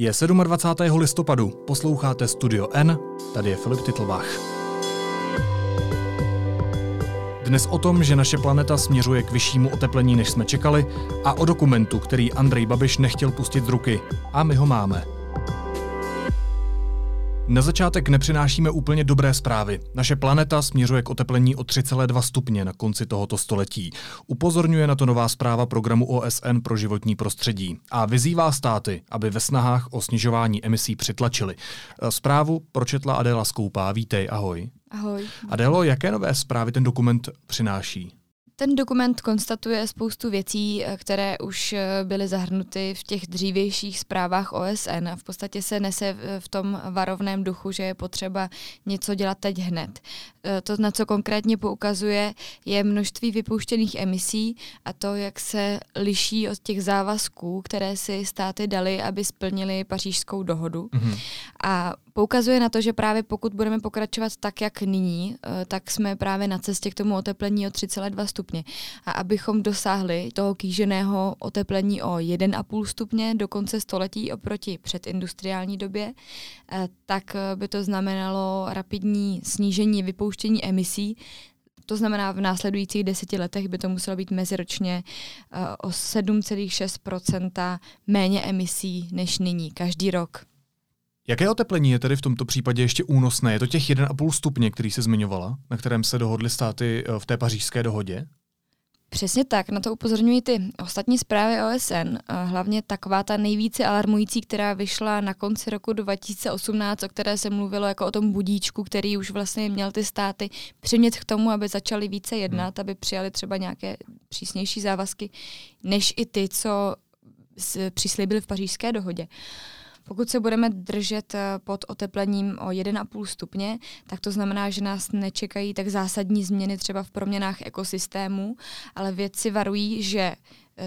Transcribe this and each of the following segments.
Je 27. listopadu, posloucháte Studio N, tady je Filip Titlbach. Dnes o tom, že naše planeta směřuje k vyššímu oteplení, než jsme čekali, a o dokumentu, který Andrej Babiš nechtěl pustit z ruky. A my ho máme. Na začátek nepřinášíme úplně dobré zprávy. Naše planeta směřuje k oteplení o 3,2 stupně na konci tohoto století. Upozorňuje na to nová zpráva programu OSN pro životní prostředí a vyzývá státy, aby ve snahách o snižování emisí přitlačili. Zprávu pročetla Adéla Skoupá. Vítej, ahoj. Ahoj. Adélo, jaké nové zprávy ten dokument přináší? Ten dokument konstatuje spoustu věcí, eh, které už eh, byly zahrnuty v těch dřívějších zprávách OSN a v podstatě se nese v tom varovném duchu, že je potřeba něco dělat teď hned. Eh, to, na co konkrétně poukazuje, je množství vypouštěných emisí a to, jak se liší od těch závazků, které si státy dali, aby splnili pařížskou dohodu. Mm-hmm. A poukazuje na to, že právě pokud budeme pokračovat tak, jak nyní, eh, tak jsme právě na cestě k tomu oteplení o 3,2 stupně. A abychom dosáhli toho kýženého oteplení o 1,5 stupně do konce století oproti předindustriální době, eh, tak eh, by to znamenalo rapidní snížení vypouštění emisí, to znamená, v následujících deseti letech by to muselo být meziročně o 7,6% méně emisí než nyní, každý rok. Jaké oteplení je tedy v tomto případě ještě únosné? Je to těch 1,5 stupně, který se zmiňovala, na kterém se dohodly státy eh, v té pařížské dohodě? Přesně tak, na to upozorňují ty ostatní zprávy OSN, hlavně taková ta nejvíce alarmující, která vyšla na konci roku 2018, o které se mluvilo jako o tom budíčku, který už vlastně měl ty státy přimět k tomu, aby začaly více jednat, hmm. aby přijali třeba nějaké přísnější závazky, než i ty, co přislíbili v pařížské dohodě. Uh, pokud se budeme držet eh, pod oteplením o 1,5 stupně, tak to znamená, že nás nečekají tak zásadní změny třeba v proměnách ekosystému, ale vědci varují, že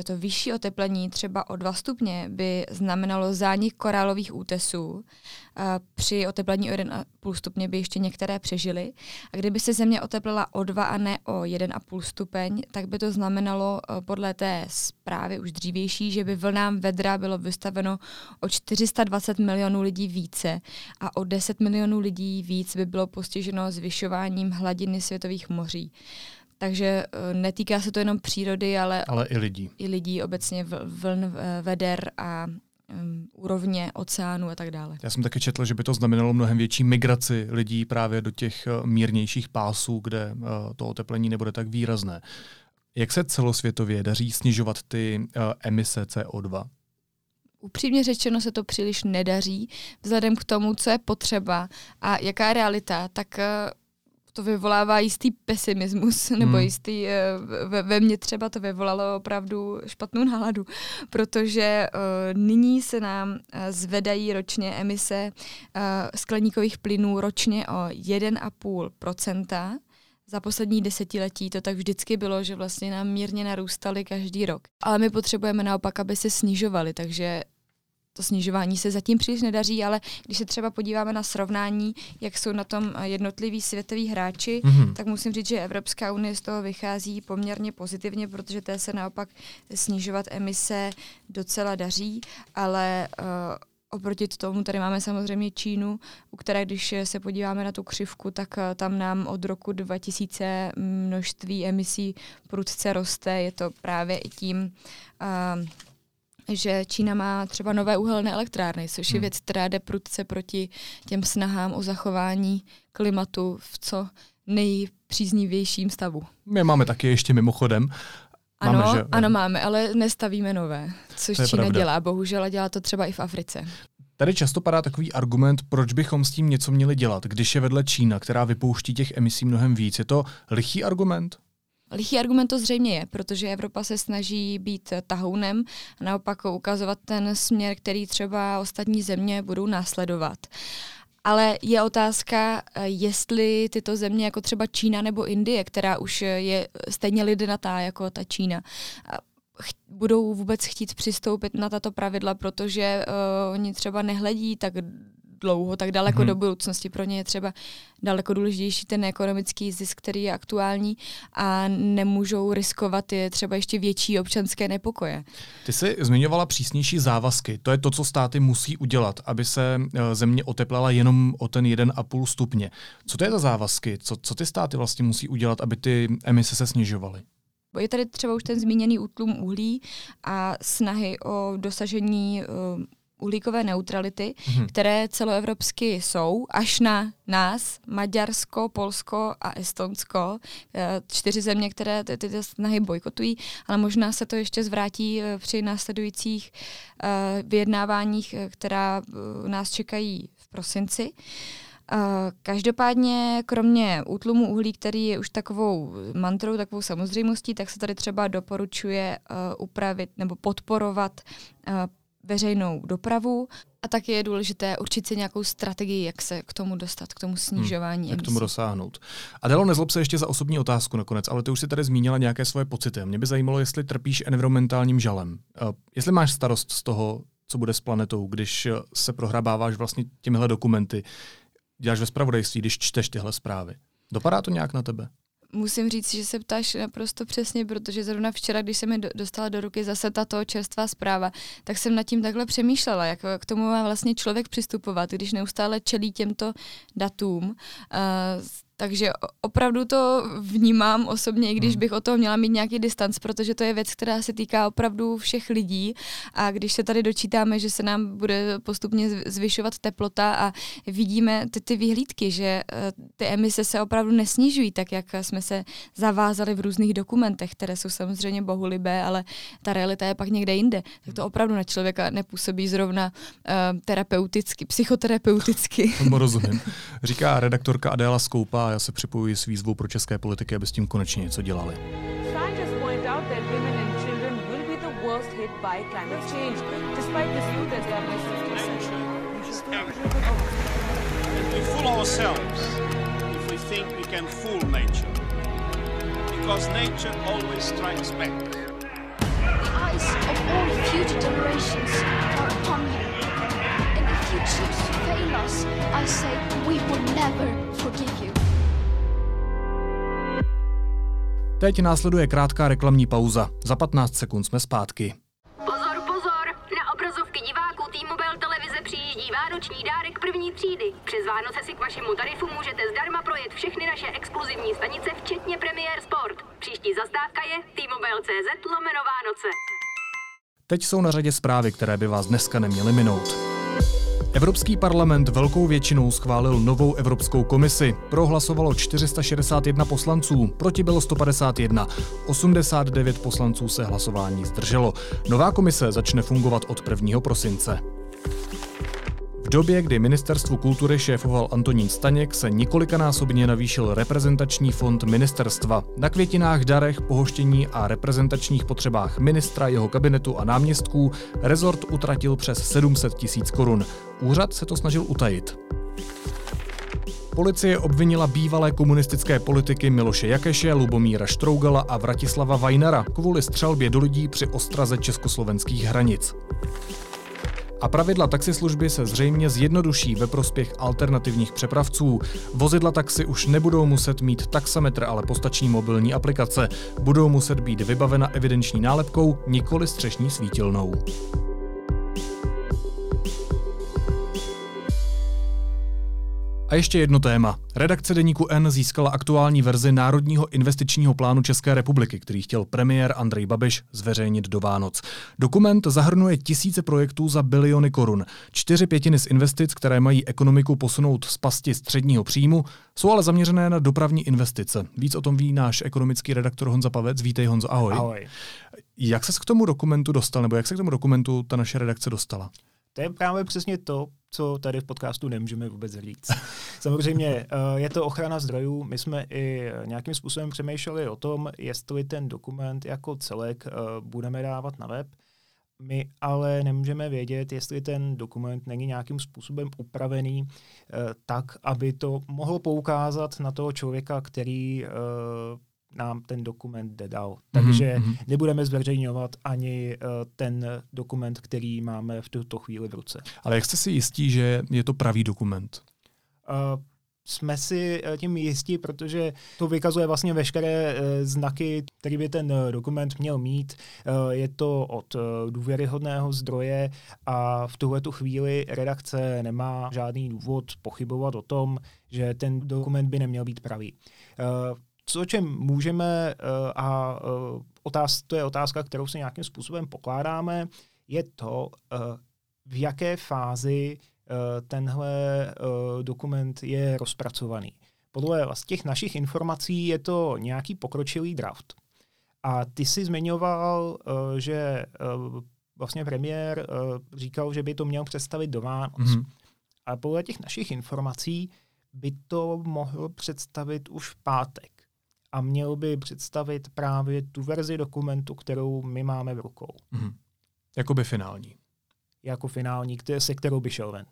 to vyšší oteplení třeba o 2 stupně by znamenalo zánik korálových útesů. Při oteplení o 1,5 stupně by ještě některé přežily. A kdyby se země oteplila o 2 a ne o 1,5 stupeň, tak by to znamenalo eh, podle té zprávy už dřívější, že by vlnám vedra bylo vystaveno o 420 milionů lidí více a o 10 milionů lidí víc by bylo postiženo zvyšováním hladiny světových moří. Takže eh, netýká se to jenom přírody, ale, ale i lidí. I lidí obecně vln, eh, veder a um, úrovně oceánu a tak dále. Já jsem taky četl, že by to znamenalo mnohem větší migraci lidí právě do těch eh, mírnějších pásů, kde uh, to oteplení nebude tak výrazné. Jak se celosvětově daří snižovat ty uh, emise CO2? Upřímně řečeno se to příliš nedaří, vzhledem k tomu, co je potřeba a jaká je realita, tak to vyvolává jistý pesimismus, nebo hmm. jistý, eh, ve, ve mně třeba to vyvolalo opravdu špatnou náladu, protože uh, nyní se nám uh, zvedají ročně emise uh, skleníkových plynů ročně o 1,5%. Za poslední desetiletí to tak vždycky bylo, že vlastně nám mírně narůstaly každý rok. Ale my potřebujeme naopak, aby se snižovaly, takže to snižování se zatím příliš nedaří, ale když se třeba podíváme na srovnání, jak jsou na tom jednotliví světoví hráči, mm-hmm. tak musím říct, že Evropská unie z toho vychází poměrně pozitivně, protože té se naopak snižovat emise docela daří, ale uh, Oproti tomu tady máme samozřejmě Čínu, u které, když se podíváme na tu křivku, tak uh, tam nám od roku 2000 množství emisí prudce roste. Je to právě i tím, uh, že Čína má třeba nové uhelné elektrárny, což je hmm. věc, která jde prudce proti těm snahám o zachování klimatu v co nejpříznivějším stavu. My máme taky ještě mimochodem. Máme, ano, že, ano, máme, ale nestavíme nové, což Čína pravda. dělá, bohužel, a dělá to třeba i v Africe. Tady často padá takový argument, proč bychom s tím něco měli dělat, když je vedle Čína, která vypouští těch emisí mnohem víc. Je to lichý argument? Lichý argument to zřejmě je, protože Evropa se snaží být tahounem a naopak ukazovat ten směr, který třeba ostatní země budou následovat. Ale je otázka, jestli tyto země, jako třeba Čína nebo Indie, která už je stejně lidnatá jako ta Čína, budou vůbec chtít přistoupit na tato pravidla, protože uh, oni třeba nehledí tak dlouho, tak daleko mm-hmm. do budoucnosti. Pro ně je třeba daleko důležitější ten ekonomický zisk, který je aktuální a nemůžou riskovat je třeba ještě větší občanské nepokoje. Ty jsi zmiňovala přísnější závazky. To je to, co státy musí udělat, aby se eh, země oteplala jenom o ten 1,5 stupně. Co to je za závazky? Co, co ty státy vlastně musí udělat, aby ty emise se snižovaly? Je tady třeba už ten zmíněný útlum uhlí a snahy o dosažení uh, uhlíkové neutrality, mm-hmm. které celoevropsky jsou, až na nás, Maďarsko, Polsko a Estonsko, eh, čtyři země, které ty, ty snahy bojkotují, ale možná se to ještě zvrátí eh, při následujících vyjednáváních, která nás čekají v prosinci. Každopádně, kromě útlumu uhlí, který je už takovou mantrou, takovou samozřejmostí, tak se tady třeba doporučuje uh, upravit nebo podporovat uh, veřejnou dopravu a taky je důležité určit si nějakou strategii, jak se k tomu dostat, k tomu snižování hmm, Jak k tomu dosáhnout. A Delo, nezlob se ještě za osobní otázku nakonec, ale ty už si tady zmínila nějaké svoje pocity. Mě by zajímalo, jestli trpíš environmentálním žalem. Uh, jestli máš starost z toho, co bude s planetou, když se prohrabáváš vlastně těmihle dokumenty, děláš ve spravodajství, když čteš tyhle zprávy. Dopadá to nějak na tebe? Musím říct, že se ptáš naprosto přesně, protože zrovna včera, když se mi dostala do ruky zase tato čerstvá zpráva, tak jsem nad tím takhle přemýšlela, jak k tomu má vlastně člověk přistupovat, když neustále čelí těmto datům. Uh, takže opravdu to vnímám osobně, i když hmm. bych o toho měla mít nějaký distanc, protože to je věc, která se týká opravdu všech lidí. A když se tady dočítáme, že se nám bude postupně zvyšovat teplota a vidíme ty, ty vyhlídky, že eh, ty emise se opravdu nesnižují, tak jak jsme se zavázali v různých dokumentech, které jsou samozřejmě bohulibé, ale ta realita je pak někde jinde, tak to opravdu na člověka nepůsobí zrovna uh, terapeuticky, psychoterapeuticky. Rozumím. Říká redaktorka Adéla Skoupa já se připojuji s výzvou pro české politiky, aby s tím konečně něco dělali. Because nature always strikes back. The eyes of all future generations are upon you. And if you choose to fail us, I say we will never forgive you. Teď následuje krátká reklamní pauza. Za 15 sekund jsme zpátky. Pozor, pozor! Na obrazovky diváků T-Mobile televize přijíždí vánoční dárek první třídy. Přes Vánoce si k vašemu tarifu můžete zdarma projet všechny naše exkluzivní stanice, včetně Premier Sport. Příští zastávka je T-Mobile.cz lomeno Vánoce. Teď jsou na řadě zprávy, které by vás dneska neměly minout. Evropský parlament velkou většinou schválil novou Evropskou komisi. Prohlasovalo 461 poslanců, proti bylo 151. 89 poslanců se hlasování zdrželo. Nová komise začne fungovat od 1. prosince době, kdy ministerstvu kultury šéfoval Antonín Staněk, se několikanásobně navýšil reprezentační fond ministerstva. Na květinách, darech, pohoštění a reprezentačních potřebách ministra, jeho kabinetu a náměstků rezort utratil přes 700 tisíc korun. Úřad se to snažil utajit. Policie obvinila bývalé komunistické politiky Miloše Jakeše, Lubomíra Štrougala a Vratislava Vajnara kvůli střelbě do lidí při ostraze československých hranic. A pravidla taxislužby se zřejmě zjednoduší ve prospěch alternativních přepravců. Vozidla taxi už nebudou muset mít taxametr, ale postační mobilní aplikace. Budou muset být vybavena evidenční nálepkou, nikoli střešní svítilnou. A ještě jedno téma. Redakce Deníku N získala aktuální verzi Národního investičního plánu České republiky, který chtěl premiér Andrej Babiš zveřejnit do Vánoc. Dokument zahrnuje tisíce projektů za biliony korun. Čtyři pětiny z investic, které mají ekonomiku posunout z pasti středního příjmu, jsou ale zaměřené na dopravní investice. Víc o tom ví náš ekonomický redaktor Honza Pavec. Vítej Honzo, ahoj. Ahoj. Jak se k tomu dokumentu dostal, nebo jak se k tomu dokumentu ta naše redakce dostala? To je právě přesně to, co tady v podcastu nemůžeme vůbec říct. Samozřejmě eh, je to ochrana zdrojů. My jsme i nějakým způsobem přemýšleli o tom, jestli ten dokument jako celek eh, budeme dávat na web. My ale nemůžeme vědět, jestli ten dokument není nějakým způsobem upravený eh, tak, aby to mohlo poukázat na toho člověka, který nám ten dokument jde dál. Takže mm-hmm. nebudeme zveřejňovat ani uh, ten dokument, který máme v tuto chvíli v ruce. Ale jak jste si jistí, že je to pravý dokument? Uh, jsme si eh, tím jistí, protože to vykazuje vlastně veškeré eh, znaky, který by ten eh, dokument měl mít. Je to od důvěryhodného zdroje a v tuhle tu chvíli redakce nemá žádný důvod pochybovat o tom, že ten dokument by neměl být pravý. Co, o čem můžeme, a otáz, to je otázka, kterou si nějakým způsobem pokládáme, je to, v jaké fázi Eh, tenhle eh, dokument je rozpracovaný. Podle z těch našich informací je to nějaký pokročilý draft. A ty jsi zmiňoval, eh, že vlastně premiér říkal, že by to měl představit do Vánoc. Mm-hmm. A podle těch našich informací by to mohl představit už v pátek. A měl by představit právě tu verzi dokumentu, kterou my máme v rukou. Mm-hmm. Jakoby finální. Jako finální, se kterou by šel ven.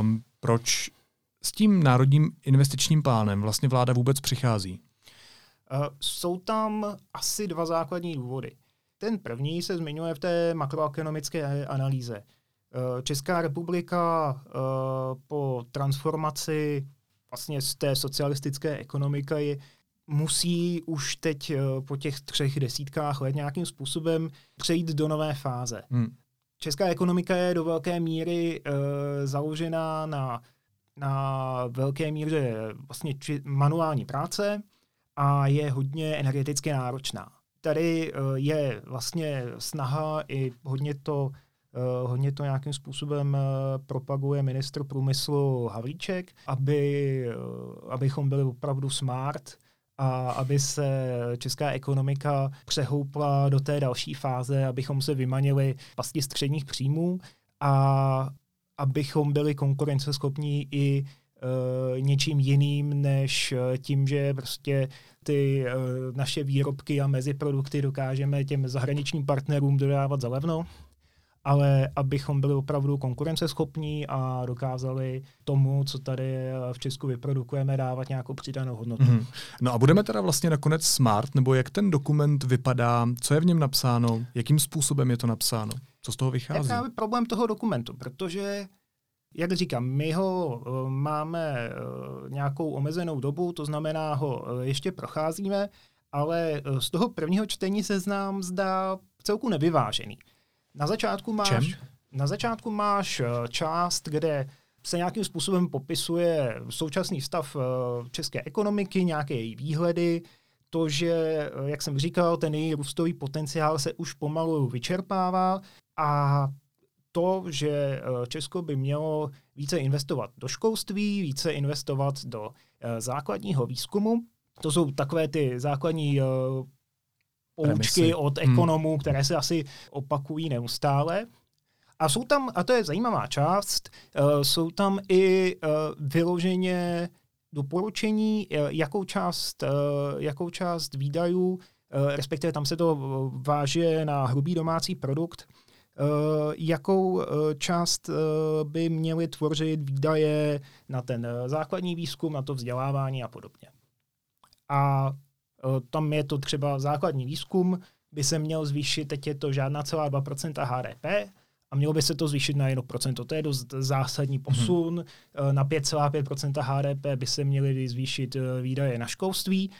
Um, proč s tím národním investičním plánem vlastně vláda vůbec přichází? Uh, jsou tam asi dva základní důvody. Ten první se zmiňuje v té makroekonomické analýze. Uh, Česká republika uh, po transformaci vlastně z té socialistické ekonomiky musí už teď po těch třech desítkách let nějakým způsobem přejít do nové fáze. Hmm. Česká ekonomika je do velké míry uh, založená na, na velké míře vlastně či, manuální práce a je hodně energeticky náročná. Tady uh, je vlastně snaha i hodně to, uh, hodně to nějakým způsobem uh, propaguje ministr průmyslu Havlíček, aby, uh, abychom byli opravdu smart, a aby se česká ekonomika přehoupla do té další fáze, abychom se vymanili pasti středních příjmů a abychom byli konkurenceschopní i uh, něčím jiným, než e, tím, že prostě ty uh, naše výrobky a meziprodukty dokážeme těm zahraničním partnerům dodávat za levno ale abychom byli opravdu konkurenceschopní a dokázali tomu, co tady v Česku vyprodukujeme, dávat nějakou přidanou hodnotu. Mm-hmm. No a budeme teda vlastně nakonec smart, nebo jak ten dokument vypadá, co je v něm napsáno, jakým způsobem je to napsáno, co z toho vychází? Je právě problém toho dokumentu, protože jak říkám, my ho uh, máme uh, nějakou omezenou dobu, to znamená ho uh, ještě procházíme, ale z toho prvního čtení se znám zdá celku nevyvážený. Na začátku máš, Čem? na začátku máš eh, část, kde se nějakým způsobem popisuje současný stav eh, české ekonomiky, nějaké její výhledy, to, že, eh, jak jsem říkal, ten její růstový potenciál se už pomalu vyčerpává a to, že Česko by mělo více investovat do školství, více investovat do základního výzkumu. To jsou takové ty základní poučky od hmm. ekonomů, hmm. které se asi opakují neustále. A jsou tam, a to je zajímavá část, uh, jsou tam i uh, vyloženě doporučení, uh, jakou část, uh, jakou část výdajů, uh, respektive tam se to váže na hrubý domácí produkt, uh, jakou uh, část uh, by měly tvořit výdaje na ten základní výzkum, na to vzdělávání a podobně. A tam je to třeba základní výzkum, by se měl zvýšit, teď je to žádná celá 2% HDP, a mělo by se to zvýšit na 1%. To je dost zásadní posun. Mm-hmm. Na 5,5% HDP by se měly zvýšit eh, výdaje na školství.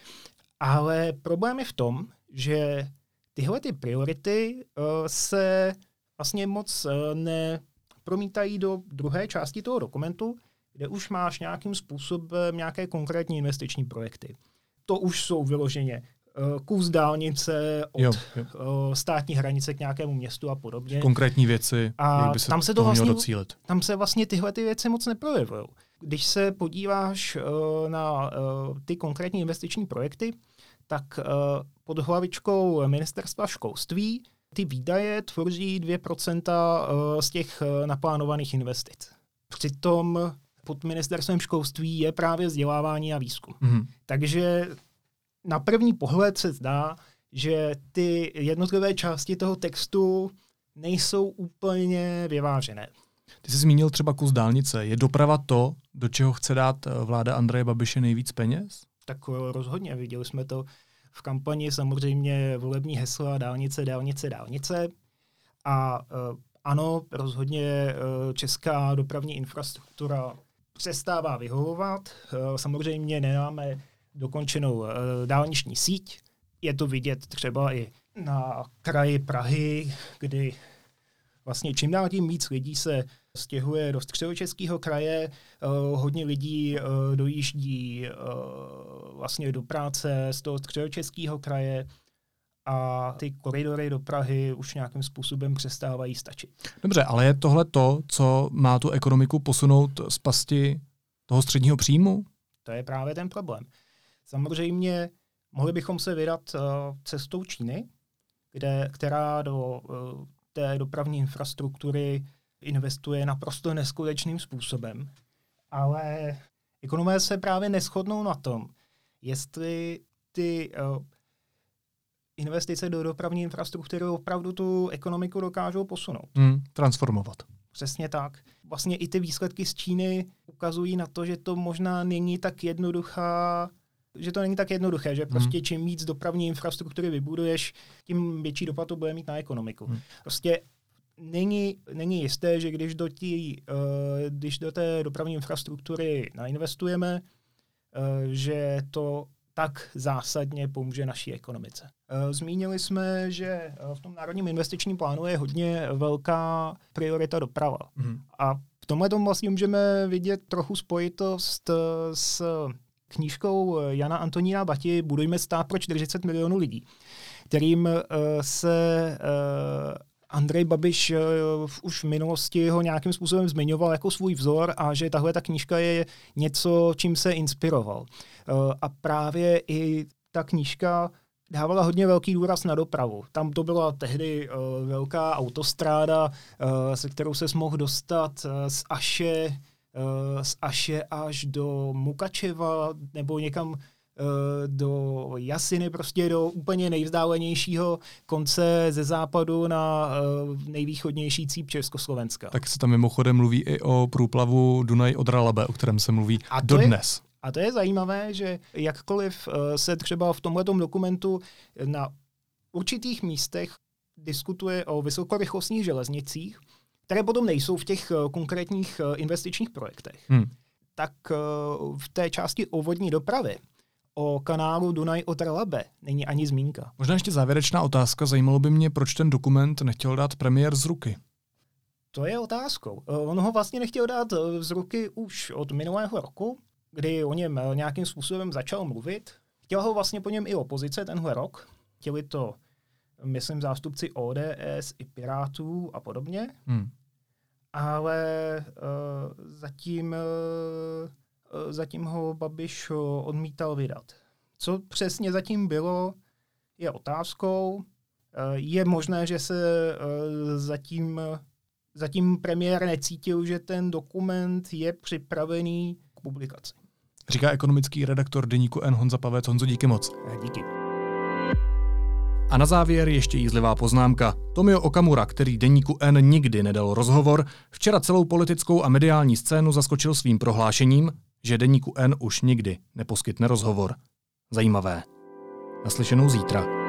Ale problém je v tom, že tyhle ty priority se vlastně moc nepromítají do druhé části toho dokumentu, kde už máš nějakým způsobem nějaké konkrétní investiční projekty to už jsou vyloženě eh, kus dálnice od jo, jo. Eh, státní hranice k nějakému městu a podobně. Konkrétní věci, a jak by se tam se to vlastně, docílit. Tam se vlastně tyhle ty věci moc neprojevují. Když se podíváš uh, na uh, ty konkrétní investiční projekty, tak uh, pod hlavičkou ministerstva školství ty výdaje tvoří 2% z těch naplánovaných investic. Přitom pod ministerstvem školství je právě vzdělávání a výzkum. Mm. Takže na první pohled se zdá, že ty jednotlivé části toho textu nejsou úplně vyvážené. Ty jsi zmínil třeba kus dálnice. Je doprava to, do čeho chce dát eh, vláda Andreje Babiše nejvíc peněz? Tak eh, rozhodně. Viděli jsme to v kampani samozřejmě volební hesla dálnice, dálnice, dálnice. A uh, ano, rozhodně česká dopravní infrastruktura přestává vyhovovat. Uh, samozřejmě nemáme dokončenou uh, dálniční síť. Je to vidět třeba i na kraji Prahy, kdy vlastně čím dál tím víc lidí se stěhuje do středočeského kraje, uh, hodně lidí dojíždí vlastně do práce z toho středočeského kraje a ty koridory do Prahy už nějakým způsobem přestávají stačit. Dobře, ale je tohle to, co má tu ekonomiku posunout z pasti toho středního příjmu? To je právě ten problém. Samozřejmě mohli bychom se vydat uh, cestou Číny, kde, která do uh, té dopravní infrastruktury investuje naprosto neskutečným způsobem. Ale ekonomé se právě neschodnou na tom, jestli ty uh, investice do dopravní infrastruktury opravdu tu ekonomiku dokážou posunout. Hmm, transformovat. Přesně tak. Vlastně i ty výsledky z Číny ukazují na to, že to možná není tak jednoduchá že to není tak jednoduché, že hmm. prostě čím víc dopravní infrastruktury vybuduješ, tím větší dopad to bude mít na ekonomiku. Hmm. Prostě není, není jisté, že když do, tí, uh, když do té dopravní infrastruktury nainvestujeme, uh, že to tak zásadně pomůže naší ekonomice. Uh, zmínili jsme, že v tom národním investičním plánu je hodně velká priorita doprava. Mm. A v tomhle tom vlastně můžeme vidět trochu spojitost s knížkou Jana Antonína Bati Budujme stát pro 40 milionů lidí, kterým se Andrej Babiš uh, už v minulosti ho nějakým způsobem zmiňoval jako svůj vzor a že tahle ta knížka je něco, čím se inspiroval. Uh, a právě i ta knížka dávala hodně velký důraz na dopravu. Tam to byla tehdy uh, velká autostráda, se kterou se mohl dostat z Aše Eh, z Aše až do Mukačeva nebo někam do Jasiny, prostě do úplně nejvzdálenějšího konce ze západu na uh, nejvýchodnější cíp Československa. Tak se tam mimochodem mluví i o průplavu Dunaj od Ralabe, o kterém se mluví a dodnes. Je, a to je zajímavé, že jakkoliv uh, se třeba v tomhle dokumentu na určitých místech diskutuje o vysokorychlostních železnicích, které potom nejsou v těch eh, konkrétních eh, investičních projektech, hmm. tak eh, v té části o vodní dopravy o kanálu Dunaj od Labe není ani zmínka. Možná ještě závěrečná otázka. Zajímalo by mě, proč ten dokument nechtěl dát premiér z ruky. To je otázkou. On ho vlastně nechtěl dát z ruky už od minulého roku, kdy o něm nějakým způsobem začal mluvit. Chtěla ho vlastně po něm i opozice tenhle rok. Chtěli to myslím, zástupci ODS i Pirátů a podobně. Hmm. Ale uh, zatím, uh, zatím ho Babiš odmítal vydat. Co přesně zatím bylo, je otázkou. Uh, je možné, že se zatím, zatím premiér necítil, že ten dokument je připravený k publikaci. Říká ekonomický redaktor deníku N. Honza Pavec. Honzo, díky moc. Díky. A na závěr ještě jízlivá poznámka. Tomio Okamura, který deníku N nikdy nedal rozhovor, včera celou politickou a mediální scénu zaskočil svým prohlášením, že deníku N už nikdy neposkytne rozhovor. Zajímavé. Naslyšenou zítra.